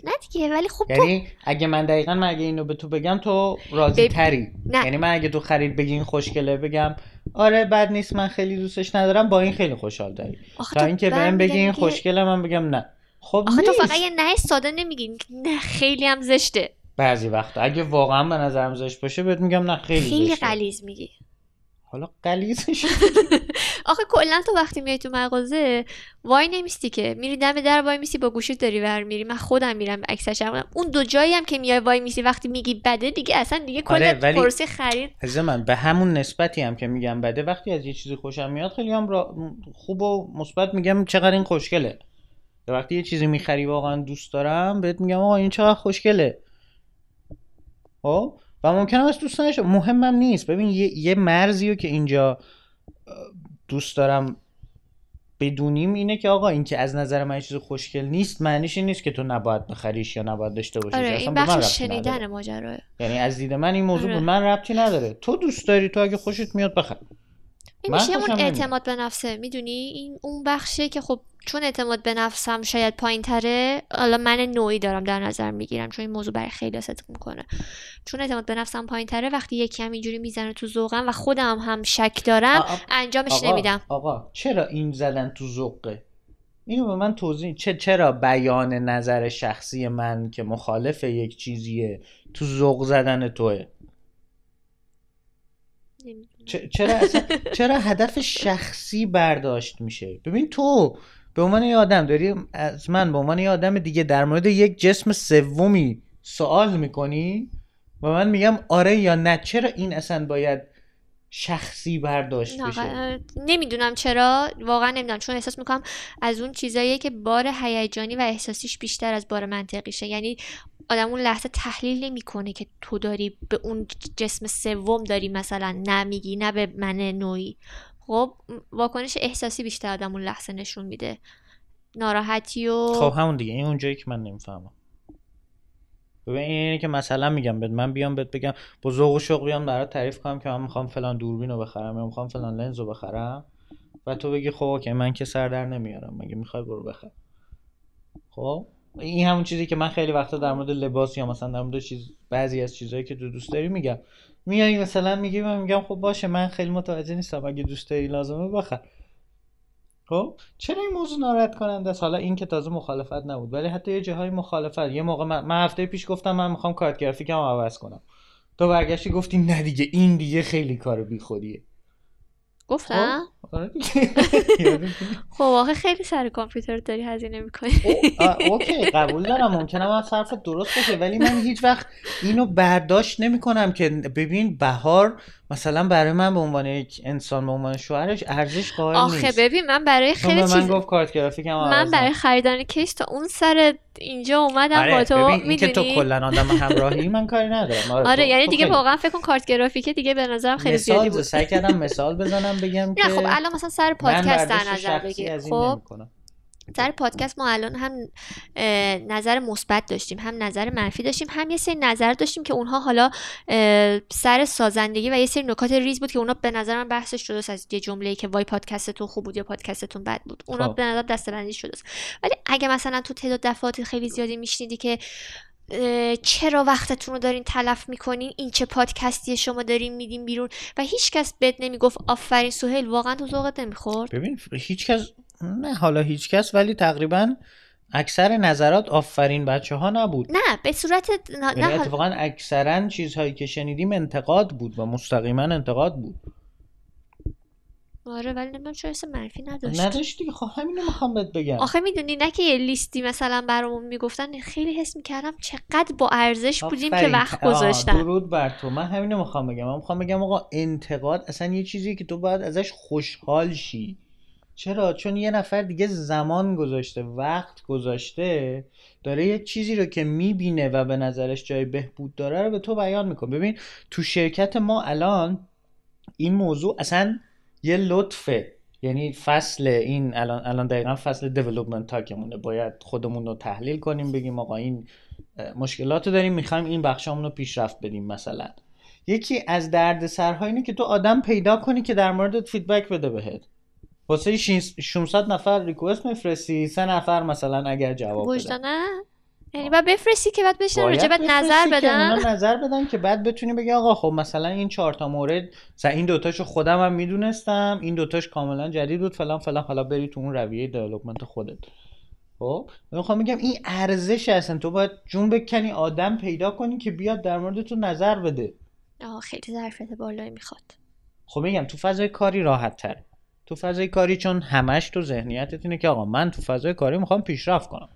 نه دیگه ولی خب تو یعنی اگه من دقیقا من اگه اینو به تو بگم تو راضی بب- تری نه. یعنی من اگه تو خرید بگی این خوشگله بگم آره بد نیست من خیلی دوستش ندارم با این خیلی خوشحال داری تا تو اینکه بهم بگی این خوشگله من بگم نه خب آخه تو. فقط یه نه ساده نمیگی نه خیلی هم زشته بعضی وقتا اگه واقعا به نظرم زشت باشه بهت میگم نه خیلی خیلی. غلیظ میگی حالا قلیزش آخه کلا تو وقتی میای تو مغازه وای نمیستی که؟ میری دم در وای میسی با گوشیت داری ور میری من خودم میرم عکسش هم اون دو جایی هم که میای وای میسی وقتی میگی بده دیگه اصلا دیگه کل آره، پروسه خرید. از من به همون نسبتی هم که میگم بده. وقتی از یه چیزی خوشم میاد خیلی هم را... خوب و مثبت میگم چقدر این خوشگله. وقتی یه چیزی می‌خری واقعا دوست دارم بهت میگم آقا این چقدر خوشگله. خب؟ و ممکنه از دوست نشه مهمم نیست. ببین یه, یه مرزی رو که اینجا دوست دارم بدونیم اینه که آقا این که از نظر من چیز خوشگل نیست معنیش این نیست که تو نباید بخریش یا نباید داشته باشیش. آره این بخش. شنیدن ماجراه یعنی از دید من این موضوع آره. من ربطی نداره. تو دوست داری تو اگه خوشت میاد بخر. این میشه اون. اعتماد به نفسه. می‌دونی؟ این اون بخشیه که خب چون اعتماد به نفسم شاید پایین تره حالا من نوعی دارم در نظر می‌گیرم چون این موضوع برای خیلی صدق می‌کنه. چون اعتماد به نفسم پایین تره وقتی یکی هم اینجوری می‌زنه تو ذوقم و خودم هم شک دارم آ- آ- انجامش آقا نمیدم. آقا چرا این زدن تو ذوقه؟ اینو به من توضیح چه چرا بیان نظر شخصی من که مخالف یک چیزیه تو ذوق زدن توه؟ چرا اصلا چرا هدف شخصی برداشت میشه؟ ببین تو به عنوان یه آدم داری از من به عنوان یه آدم دیگه در مورد یک جسم سومی سوال می‌کنی؟ و من میگم آره یا نه. چرا این اصلا باید شخصی برداشت بشه؟ نمی‌دونم چرا. واقعا نمی‌دونم. چون احساس می‌کنم از اون چیزاییه که بار هیجانی و احساسیش بیشتر از بار منطقیشه یعنی آدم اون لحظه تحلیل نمی‌کنه که تو داری به اون جسم سوم داری مثلا نمیگی نه به من نوعی. خب واکنش احساسی بیشتر آدم لحظه نشون میده. ناراحتی و خب همون دیگه. این اونجایی که من نمی‌فهمم. ببین اینه که مثلا میگم بهت من بیام بهت بگم با ذوق و شوق بیام برات تعریف کنم که من می‌خوام فلان دوربین رو بخرم یا می‌خوام فلان لنز رو بخرم. و تو بگی خب اوکی من که سر در نمیارم. مگه می‌خوای برو بخر؟ خب؟ این همون چیزی که من خیلی وقتا در مورد لباس یا مثلا در مورد چیز بعضی از چیزهایی که تو دوست داری میگم. میای مثلا میگی من میگم خب باشه من خیلی متوجه نیستم اگه دوست داری لازمه بخر. خب؟ چرا این موضوع ناراحت کننده است؟ حالا این که تازه مخالفت نبود ولی حتی یه جاهای مخالفت. یه موقع من, من هفته پیش گفتم من می‌خوام کارت گرافیکم عوض کنم. تو برگشتی گفتی نه دیگه این دیگه خیلی کار بیخودیه. گفتم آره خب آخه خیلی سر کامپیوتر داری هزینه می‌کنی. آه، اوکی قبول دارم. ممکنه من حرف درست باشه. ولی من هیچ وقت اینو برداشت نمی کنم که ببین بهار مثلا برای من به عنوان یک انسان به عنوان شوهرش ارزش قائل آخه نیست. ببین من برای خیلی به من چیز گفت کارت گرافیکم من برای. خریدن کیس تا اون سر اینجا اومدم آره با تو این که تو می‌دونی؟ کلا آدم همراهی من کاری ندارم. آره تو- یعنی تو دیگه واقعا فکر کن کارت گرافیکه دیگه به نظرم خیلی زیادی بود. سعی کردم مثال بزنم بگم که نه خب الان مثلا سر پادکست در نظر بگیر. خب. سر پادکست ما الان هم نظر مثبت داشتیم هم نظر منفی داشتیم هم یه سری نظر داشتیم که اونها حالا سر سازندگی و یه سری نکات ریز بود که اونا به نظر من بحثش درست از یه جمله که وای پادکستتون خوب بود یا پادکستتون بد بود. اونا خب. به نظر دستبندی شده است. ولی اگه مثلا تو تعداد دفعات خیلی زیادی میشنیدی که چرا وقتتون رو دارین تلف می‌کنین؟ این چه پادکستی شما دارین میدین بیرون؟ و هیچکس بهت نمی‌گفت آفرین سهیل واقعا تو ذوقت نمی‌خورد؟ ببین هیچ کس نه حالا هیچ کس ولی تقریبا اکثر نظرات آفرین بچه ها نبود. نه به صورت نه, یعنی اتفاقا اکثرا چیزهایی که شنیدیم انتقاد بود و مستقیما انتقاد بود. آره ولی نمی‌دونم چرا حس منفی نداشت. نداشت دیگه خب همینو می‌خوام بهت بگم. آخه می‌دونی نه که یه لیستی مثلا برامون می‌گفتن خیلی حس می‌کردم چقدر با ارزش بودیم که. وقت گذاشتن. درود بر تو. من همینو می‌خوام بگم. من می‌خوام بگم آقا انتقاد اصلا یه چیزی که تو باید ازش خوشحال شی. چرا؟ چون یه نفر دیگه زمان گذاشته وقت گذاشته داره یه چیزی رو که می‌بینه و به نظرش جای بهبود داره رو به تو بیان می‌کنه. ببین تو شرکت ما الان این موضوع اصلا یه لطفه. یعنی فصل این الان الان دقیقا فصل development talk مونه باید خودمون رو تحلیل کنیم بگیم آقا این مشکلات داریم می‌خوایم این بخشامون رو پیشرفت بدیم مثلا. یکی از دردسرها اینه که تو آدم پیدا کنی که در موردت feedback بده بهت. واسه 600 نفر ریکوست میفرستی؟ سه نفر مثلا اگر جواب بدن. وجدانه یعنی باید بفرستی که بعد بشن راجبت نظر که بدن؟ اونا نظر بدن که بعد بتونی بگی آقا خب مثلا این چهار تا مورد مثلا این دوتاشو خودم هم می‌دونستم این دوتاش کاملا جدید بود فلان فلان. حالا بری تو اون رویه دیولپمنت خودت. خب؟ من می‌خوام بگم این ارزش اصلا تو باید جون بکنی آدم پیدا کنی که بیاد در مورد تو نظر بده. آه خیلی ظرفیت بالایی می‌خواد. خب میگم تو فضای کاری راحت تره تو فضای کاری چون همش تو ذهنیتت اینه که آقا من تو فضای کاری می‌خوام پیشرفت کنم.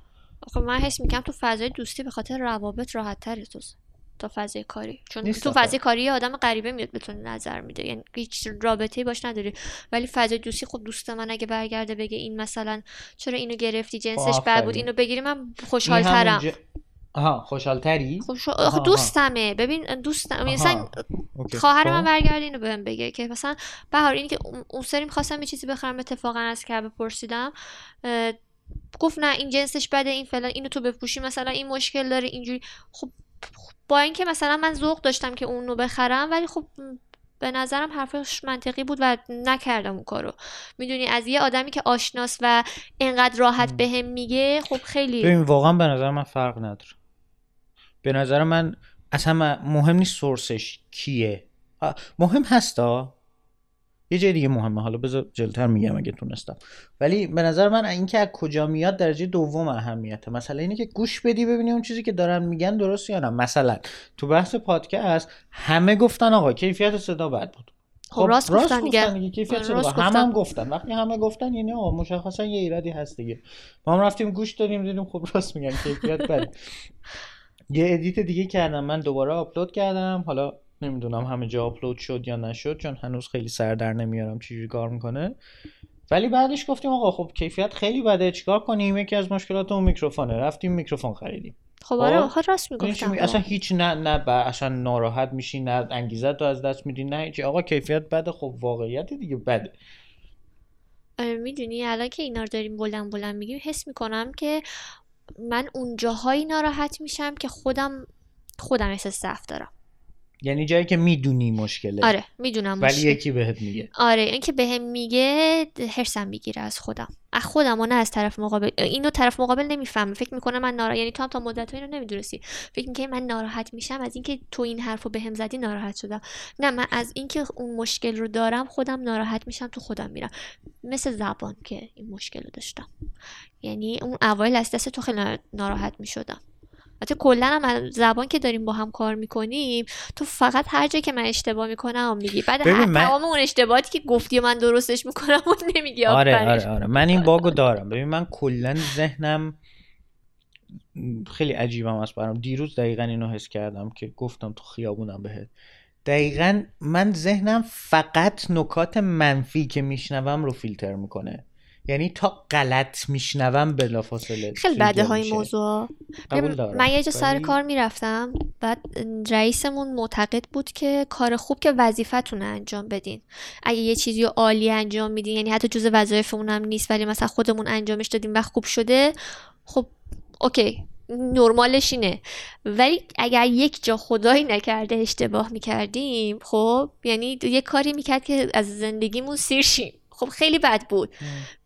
آخه من حس می‌کنم تو فضای دوستی به خاطر روابط راحت تو تا فضای کاری. چون تو. فضای کاری یه آدم غریبه میاد به تو نظر میده. یعنی هیچ رابطه‌ای باش نداری. ولی فضای دوستی خب دوست من اگه برگرده بگه این مثلا چرا اینو گرفتی؟ جنسش بد بود. اینو بگیری من خوشحال ترم آها خوشحال تری خب شو- آها،. دوستمه ببین دوستم مثلا اوکی. خواهر خب. من برگرده اینو بهم بگه که مثلا بهار اینی که اون- سری می‌خواستم یه چیزی بخرم اتفاقا از کعبه پرسیدم اه، گفت نه این جنسش بده این فلان اینو تو بپوشی مثلا این مشکل داره اینجوری خب با اینکه مثلا من ذوق داشتم که اونو بخرم ولی خب به نظرم حرفش منطقی بود و نکردم اون کارو می‌دونی از یه آدمی که آشناس و انقدر راحت. بهم میگه خب خیلی ببین واقعا به نظر من فرق نداره به نظر من اصلا مهم نیست سورسش کیه. مهم هستا؟ یه جای دیگه مهمه. حالا بذار جلتر میگم اگه تونستم. ولی به نظر من اینکه از کجا میاد درجه دوم اهمیته. مثلا اینه که گوش بدی ببینی اون چیزی که دارن میگن درست یا نه. مثلا تو بحث پادکست همه گفتن آقا کیفیت صدا بد بود. خب راست گفتن دیگه. کیفیت آره، صدا راست گفتن. هم گفتن. وقتی همه گفتن یعنی آقا مشخصا یه ایرادی هست دیگه. ما هم رفتیم گوش دادیم دیدیم خب راست میگن. کیفیت بد. یه edit دیگه کردم من دوباره آپلود کردم. حالا نمی‌دونم همه جا آپلود شد یا نشد چون هنوز خیلی سر در نمیارم چجوری کار می‌کنه. ولی بعدش گفتیم آقا خب کیفیت خیلی بده چیکار کنیم؟ یکی از مشکلات اون میکروفونه. رفتیم میکروفون خریدیم. خب آره خب؟ آخه راست می‌گفتم. میگم؟ اصلا هیچ نه نه ب- اصلا ناراحت میشی نه انگیزت رو از دست میدی نه هیچی. آقا کیفیت بده خب واقعیت دیگه بده. می‌دونی الان که اینا رو داریم بلند بلند میگیم حس می‌کنم که من اون جاهایی ناراحت میشم که خودم خودم احساس ضعف دارم. یعنی جایی که می‌دونی مشکله. آره می‌دونم ولی مشکل. یکی بهت میگه. آره این که بهم میگه هرسم می‌گیره از خودم. از خودم و نه از طرف مقابل. اینو طرف مقابل نمی‌فهمه. فکر می‌کنه من ناراحت یعنی تو هم تا مدت اینو نمی‌دونستی. فکر می‌کنی من ناراحت میشم از اینکه تو این حرفو بهم زدی ناراحت شدم. نه من از اینکه اون مشکل رو دارم خودم ناراحت میشم تو خودم میرم. مثل زبان که این مشکل رو داشتم. یعنی اون اوایل از دست تو خیلی ناراحت می‌شدم. حتی کلا هم زبان که داریم با هم کار می‌کنیم تو فقط هر جایی که من اشتباه می‌کنم میگی. بعد هر من- تمام اون اشتباهاتی که گفتی و من درستش می‌کنم اون نمیگی. آره. آره آره. من این باگو دارم. ببین من کلا ذهنم خیلی عجیبم است برام. دیروز دقیقا اینو حس کردم که گفتم تو خیابونم بهت. دقیقا من ذهنم فقط نکات منفی که میشنوم رو فیلتر می‌کنه. یعنی تا غلط میشنوم بلافاصله. خیلی بده های. موضوع. من یه جا سر کار می‌رفتم بعد رئیسمون معتقد بود که کار خوب که وظیفتون انجام بدین. اگه یه چیزی رو عالی انجام میدین یعنی حتی جز وظایفمون هم نیست ولی مثلا خودمون انجامش دادیم و خوب شده خب اوکی نرمالش اینه. ولی اگر یک جا خدایی نکرده اشتباه می‌کردیم خب یعنی یه کاری می‌کرد که از زندگیمون سیر شیم. خب خیلی بد بود.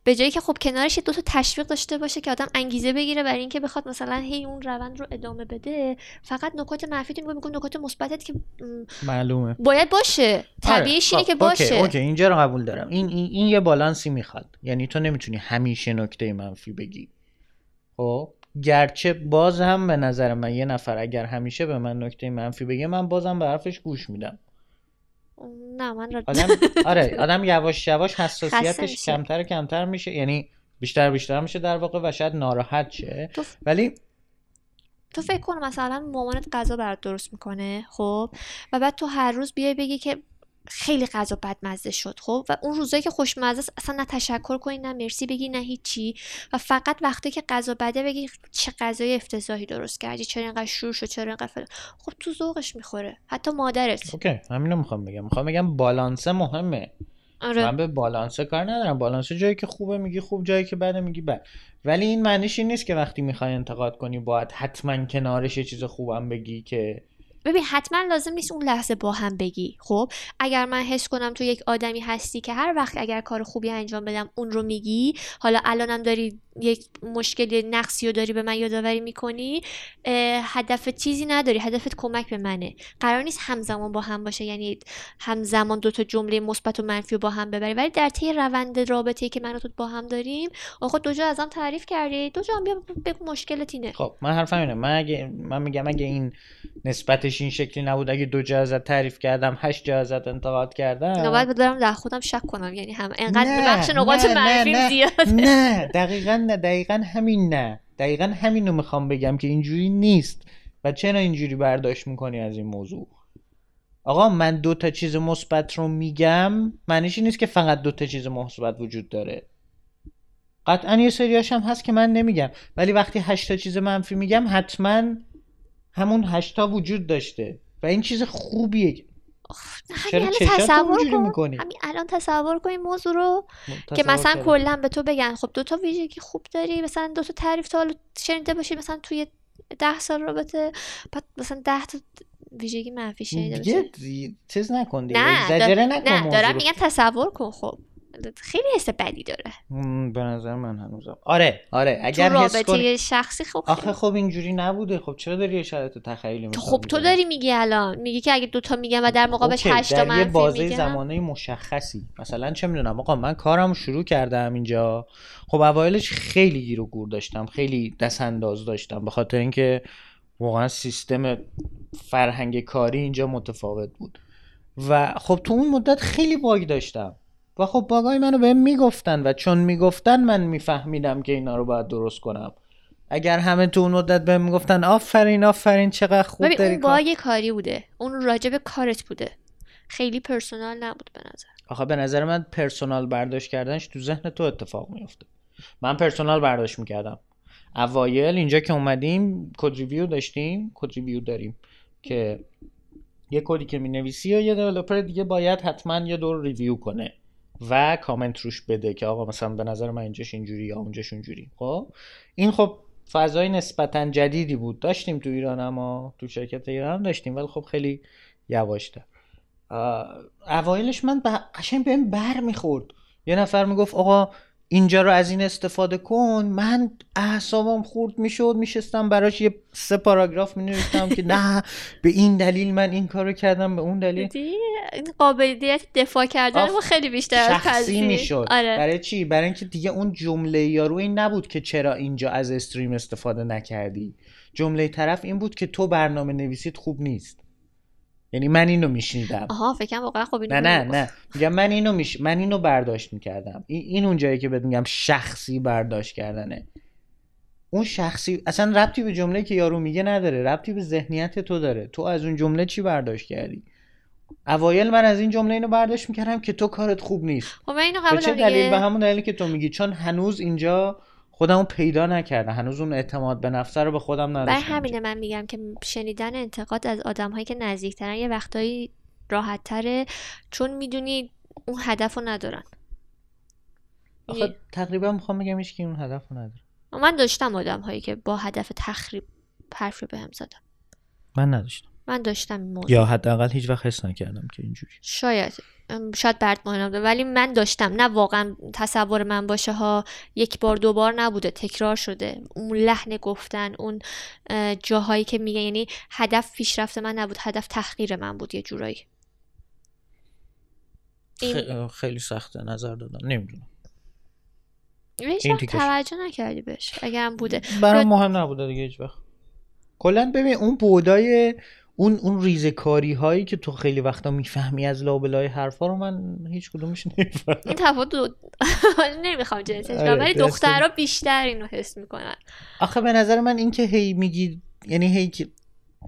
به جایی که خب کنارش یه دو تا تشویق داشته باشه که آدم انگیزه بگیره برای اینکه بخواد مثلا هی اون روند رو ادامه بده فقط نکات منفی میگه میگه نکات مثبتت که معلومه. باید باشه. طبیعیش اینه آره، که خب، okay، باشه. okay اینجا رو قبول دارم. این, این این یه بالانسی می‌خواد. یعنی تو نمی‌تونی همیشه نکته منفی بگی. خب گرچه باز هم به نظر من یه نفر اگر همیشه به من نکته منفی بگه من بازم به حرفش گوش میدم. نه من را... آدم آره آدم یواش یواش حساسیتش. کمتر و کمتر میشه یعنی بیشتر بیشتر میشه در واقع و شاید ناراحت شه تو ولی تو فکر کن مثلا مامانت غذا برات درست می‌کنه خب و بعد تو هر روز بیای بگی که خیلی غذا بدمزه شد خب؟ و اون روزایی که خوشمزه است اصلا نه تشکر کنی نه مرسی بگی نه هیچی. و فقط وقتی که غذا بده بگی چه غذای افتضاحی درست کردی چرا اینقدر شور شد چرا اینقدر فلان. خب تو ذوقش می‌خوره. حتی مادرت. اوکی همینو می‌خوام بگم. می‌خوام بگم بالانس مهمه. آره. من به بالانس کار ندارم. بالانس جایی که خوبه میگی خوب جایی که بده میگی بد. ولی این معنیش این نیست که وقتی می‌خوای انتقاد کنی باید حتما کنارش یه چیز خوبم بگی که ببین حتما لازم نیست اون لحظه با هم بگی. خب اگر من حس کنم تو یک آدمی هستی که هر وقت اگر کار خوبی انجام بدم اون رو میگی حالا الانم داری یک مشکل نقصی رو داری به من یادآوری می‌کنی هدف چیزی نداری هدفت کمک به منه. قرار نیست همزمان با هم باشه یعنی همزمان دو تا جمله مثبت و منفی رو با هم ببری. ولی در طی روند رابطه‌ای که من و تو با هم داریم آخه دو جا ازم تعریف کردی. دو جا بیا بگو مشکلت اینه. خب من حرفم اینه. من اگه من میگم اگه این نسبتش این شکلی نبود. اگه دو جا ازت تعریف کردم هشت جا ازت انتقاد کردم. نوبت بدارم در خودم شک کنم. یعنی هم انقدر بخش نقاط نه، نه، منفی نه. زیاده. نه دقیقا نه دقیقا همین نه. دقیقا همین رو می‌خوام بگم که اینجوری نیست و چرا اینجوری برداشت می‌کنی از این موضوع؟ آقا من دو تا چیز مثبت رو میگم معنیش نیست که فقط دو تا چیز مثبت وجود داره. قطعا یه سریاش هم هست که من نمیگم. ولی وقتی هشت تا چیز منفی میگم حتما همون هشتا وجود داشته و این چیز خوبیه چرا همین الان تصور کن می‌کنی؟ همین الان تصور کن این موضوع رو که مثلا. کلا به تو بگن خب دو تا ویژگی خوب داری مثلا دو تا تعریف تا حالا شنیده باشی مثلا توی ده سال رابطه بعد مثلا ده تا ویژگی منفی شنیده باشی چیز نکن دیگه نه نه دارم. میگم تصور کن خب خیلی حس بدی داره. به نظر من هنوزم. آره آره تو اگر حس رابطه کنی. شخصی خب آخه خب اینجوری نبوده. خب چرا داری یه شرایط تخیلی مثال خب تو؟ داری میگی الان. میگی که اگه دوتا میگم و در مقابلش هشتا در یه منفی بازه زمانه مشخصی. مثلا چه می‌دونم آقا من کارم شروع کردم اینجا. خب اوایلش خیلی گیر و گور داشتم خیلی دست انداز داشتم. به خاطر اینکه واقعا سیستم فرهنگ کاری اینجا متفاوت بود. و خب تو اون مدت خیلی باگ داشتم. و خب باگای منو بهم می‌گفتن و چون می‌گفتن من میفهمیدم که اینا رو باید درست کنم. اگر همه تو اون مدت بهم می‌گفتن آفرین آفرین چقدر خوب داری اون کار باگ کاری بوده. اون راجب کارت بوده. خیلی personal نبود به نظر. آخه به نظر من personal برداشت کردنش تو ذهن تو اتفاق میفته من personal برداشت می‌کردم. اوایل اینجا که اومدیم code review داشتیم code review داریم که یه کدی که می‌نویسی و یه developer دیگه باید حتما یه دور review کنه. و کامنت روش بده که آقا مثلا به نظر من اینجاش اینجوری یا اونجاش اونجوری. خب؟ این خب فضای نسبتا جدیدی بود. داشتیم تو ایران اما تو شرکت ایران داشتیم ولی خب خیلی یواشتر اوایلش من قشنگ بهم بر می‌خورد. یه نفر می‌گفت آقا اینجا رو از این استفاده کن. من اعصابم خورد می‌شد میشستم براش یه سه پاراگراف می نوشتم که نه به این دلیل من این کارو کردم به اون دلیل. قابلیت دفاع کردن. ما خیلی بیشتر از شخصی. می‌شد. آره. برای چی؟ برای اینکه دیگه اون جمله یارو این نبود که چرا اینجا از استریم استفاده نکردی. جمله طرف این بود که تو برنامه نویسیت خوب نیست. یعنی من اینو میشنیدم. آها فکرم واقعا خب اینو نه نه. نه. میگم من اینو میش... من اینو برداشت می‌کردم. این, این اون جایی که بهت میگم شخصی برداشت کردنه. اون شخصی اصلا ربطی به جمله که یارو میگه نداره. ربطی به ذهنیت تو داره. تو از اون جمله چی برداشت کردی؟ اوایل من از این جمله اینو برداشت می‌کردم که تو کارت خوب نیست. خب من اینو به قبول چه دارم دلیل. به همون دلیلی که تو میگی. چون هنوز اینجا خودمو پیدا نکردم هنوز اون اعتماد به نفس رو به خودم برای نداشتم همینه من میگم که شنیدن انتقاد از آدم هایی که نزدیکترن یه وقتایی راحت تره چون می‌دونی اون هدف رو ندارن. آخه تقریبا می‌خوام بگم هیچ اون هدف رو نداره. من داشتم آدم هایی که با هدف تخریب حرف رو بهم زدن. من نداشتم. من داشتم این موضوع. یا حداقل هیچ وقت حس نکردم که اینجوری. شاید. شاید برد مهم نبوده ولی من داشتم. نه واقعا تصور من باشه ها یک بار دو بار نبوده تکرار شده. اون لحن گفتن اون اه، جاهایی که میگه یعنی هدف پیشرفت من نبود هدف تحقیر من بود یه جورایی. این خیلی سخته نظر دادن نمی‌دونم. هیچ این. توجه نکردی بهش اگرم بوده. برام مهم نبوده دیگه هیچ وقت کلا ببین اون بودای اون اون ریزکاری هایی که تو خیلی وقتا می‌فهمی از لابلای حرفا رو من هیچ کدومش نمی‌فهمم. این تفاوت دو... نمی‌خوام جنسش آره، کنم ولی دخترها بیشتر اینو حس می‌کنن. آخه به نظر من این که هی میگی یعنی هی که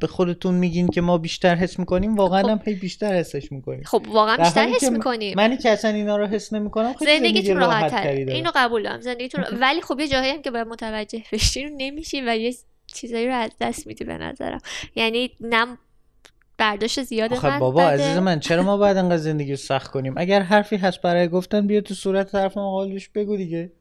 به خودتون میگین که ما بیشتر حس می‌کنیم واقعا خب. هم هی بیشتر حسش می‌کنیم. خب واقعا بیشتر حس می‌کنیم. منی که اصلا اینا رو حس نمی‌کنم خیلی زندگی زندگیتون راحت راحت اینو قبول دارم. زندگیتون ولی خب یه جاهایی هم که باید متوجه بشی رو نمیشی و یه چیزایی رو از دست میدی به نظرم. یعنی نم برداشت زیاد آخه من بابا بده. عزیز من چرا ما باید انقدر زندگی رو سخت کنیم؟ اگر حرفی هست برای گفتن بیا تو صورت طرف مقابلش بگو دیگه.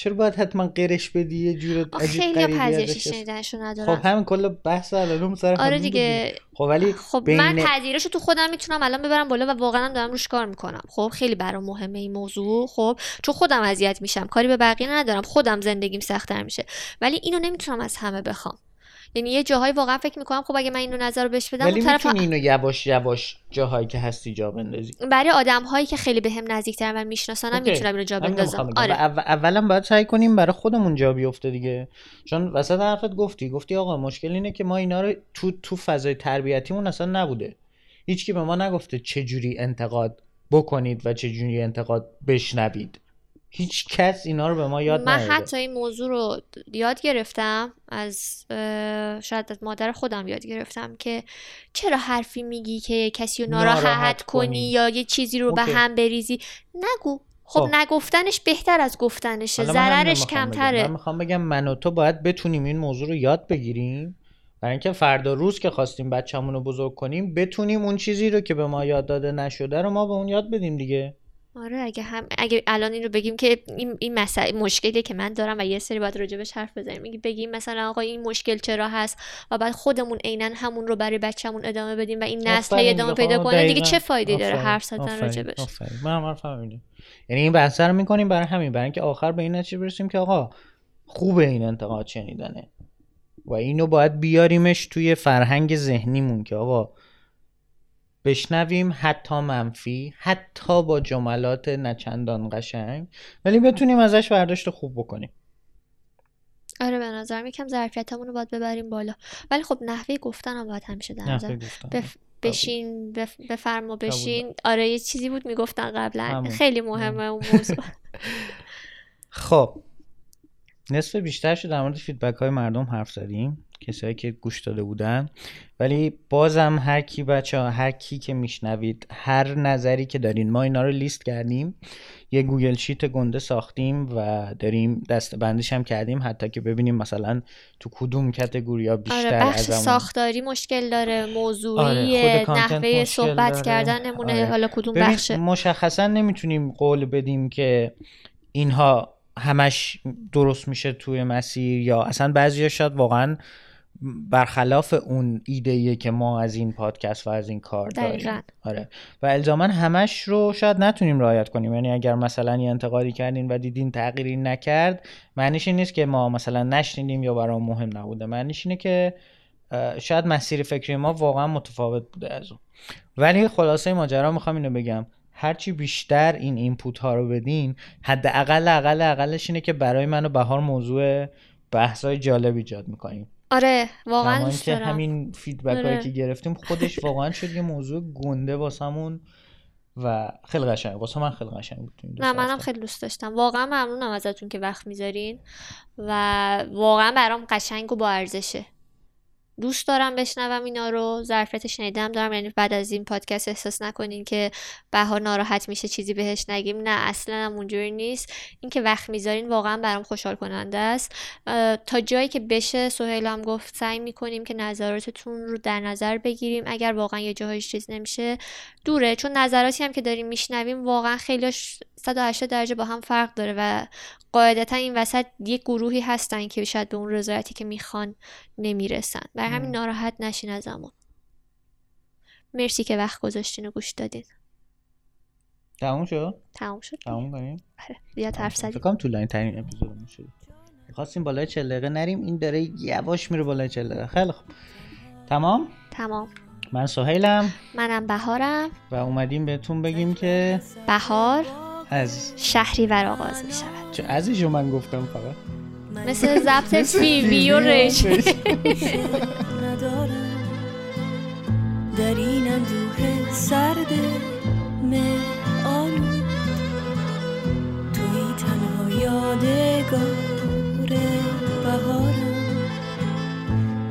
چرا باید حتما قرش بدی؟ یه جور عجیب خیلی پذیرش شنیدنشو ندارم. خب همین کل بحث الان سر آره دیگه. خب ولی خب بین من پذیرش تو خودم می‌تونم الان ببرم بالا و واقعا دارم روش کار می‌کنم. خب خیلی برام مهمه این موضوع. خب چون خودم اذیت میشم. کاری به بقیه ندارم. خودم زندگیم سختتر میشه. ولی اینو نمی‌تونم از همه بخوام. یعنی یه جاهایی واقعا فکر می‌کنم خب اگه من اینو نظر رو بهش بدم ولی اون طرف اینو یواش یواش جاهایی که هستی جا بندازی. برای آدم هایی که خیلی بهم به نزدیکترن و میشناسنم. می‌تونم اینو جا بندازم. آره. اول- اولا باید سعی کنیم برای خودمون جا بیفته دیگه. چون وسط حرفت گفتی. گفتی آقا مشکل اینه که ما اینا رو تو تو فضای تربیتیمون اصلا نبوده. هیچکی به ما نگفته چه جوری انتقاد بکنید و چه جوری انتقاد بشنوید. هیچ کس اینا رو به ما یاد من حتی این موضوع رو یاد گرفتم از شاید از مادر خودم یاد گرفتم که چرا حرفی میگی که کسی رو ناراحت, ناراحت کنی کنی. یا یه چیزی رو به. هم بریزی نگو خب, خب. نگفتنش بهتر از گفتنشه ضررش. کمتره من می‌خوام بگم من و تو باید بتونیم این موضوع رو یاد بگیریم برای اینکه فردا روز که خواستیم بچه‌مون رو بزرگ کنیم بتونیم اون چیزی رو که به ما یاد داده نشده رو ما به اون یاد بدیم دیگه آره اگه هم اگه الان این رو بگیم که این این مسئله مشکلی که من دارم و یه سری باید راجبش حرف بزنیم بگیم مثلا آقا این مشکل چرا هست و بعد خودمون عینا همون رو برای بچه‌مون ادامه بدیم و این نسل ادامه. پیدا کنه دیگه. چه فایده داره. حرف زدن. راجبش. من هم اینه. یعنی این بحث رو می‌کنیم برای همین برای اینکه آخر به این نتیجه برسیم که آقا خوبه این انتقاد شنیدنه و اینو باید بیاریمش توی فرهنگ ذهنیمون که آقا بشنویم حتی منفی حتی با جملات نچندان قشنگ ولی بتونیم ازش برداشت خوب بکنیم. آره به نظرم یکم ظرفیتمون رو باید ببریم بالا. ولی خب نحوه گفتنم باید همیشه در نظر. بف... بشین بف... بفرما بشین. آره یه چیزی بود می‌گفتن قبلا. خیلی مهمه اون موضوع. خب. نصف بیشترش در مورد فیدبک های مردم حرف زدیم. کسایی که گوش داده بودن ولی بازم هر کی بچه ها هر کی که میشنوید هر نظری که دارین ما اینا رو لیست کردیم یه Google Sheet گنده ساختیم و داریم دست بندیش هم کردیم حتی که ببینیم مثلا تو کدوم category ا بیشتر آره بخش ازمون ساختاری مشکل داره آره، موضوعی content نحوه صحبت داره. کردن نمونه آره. حالا کدوم بخشه مشخصا نمی‌تونیم قول بدیم که اینها همش درست میشه توی مسیر یا اصلا بعضی شاید واقعا برخلاف اون ایده که ما از این پادکست و از این کار داریم. دقیقاً. آره. و الزاما همش رو شاید نتونیم رعایت کنیم. یعنی اگر مثلا یه انتقادی کردین و دیدین تغییری نکرد معنیش این نیست که ما مثلا نشنیدیم یا برام مهم نبوده. معنیش اینه که شاید مسیر فکری ما واقعا متفاوت بوده از اون. ولی خلاصه ماجرا می‌خوام اینو بگم. هرچی بیشتر این اینپوت ها رو بدین حداقل اقل اقلش اینه که برای من و بهار موضوع بحثای جالب ایجاد می‌کنیم. آره واقعا دوست که همین فیدبک هایی آره. که گرفتیم خودش واقعا شد یه موضوع گنده واسمون و خیلی قشنگ واسه من خیلی قشنگ بود نه منم. خیلی دوست داشتم واقعا ممنونم ازتون که وقت می‌ذارین و واقعا برام قشنگ و با ارزشه دوست دارم بشنوم اینا رو. ظرفیت شنیدم دارم. یعنی بعد از این پادکست احساس نکنین که بهار ناراحت میشه چیزی بهش نگیم. نه اصلا هم اونجوری نیست. اینکه وقت می‌ذارین واقعا برام خوشحال کننده است. تا جایی که بشه سهیل هم گفت سعی می‌کنیم که نظراتتون رو در نظر بگیریم. اگر واقعا یه جاهایش چیز نمیشه دوره. چون نظراتی هم که داریم میشنویم واقعا خیلیش 180 درجه با هم فرق داره و قاعدتا این وسط یک گروهی هستن که شاید به اون رضایتی که می‌خوان نمی‌رسن. بر همین. ناراحت نشین ازمون. مرسی که وقت گذاشتین و گوش دادین. تموم شد؟ تمام شد. تموم کنیم؟ آره، زیاد حرف زدیم. کنم طولانی ترین اپیزودمون شد خواستیم بالای 40 دقیقه نریم این داره یواش میره بالای 40 دقیقه. خیلی خوب. تمام؟ تمام. من سهیلم. منم بهارم. و اومدیم بهتون بگیم که بهار. از شهریور آغاز می شود چه ازشو من گفتم فقط. مثل ضبط فیبی و ریش ندارم. در این اندوه سرد مه آلود توی تنها یادگار بهارم.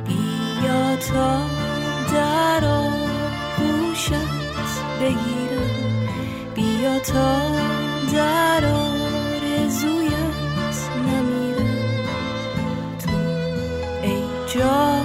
بیا تا در آغوشت بگیرم. بیا تا در آرزویت نمیرم. تو ای جان.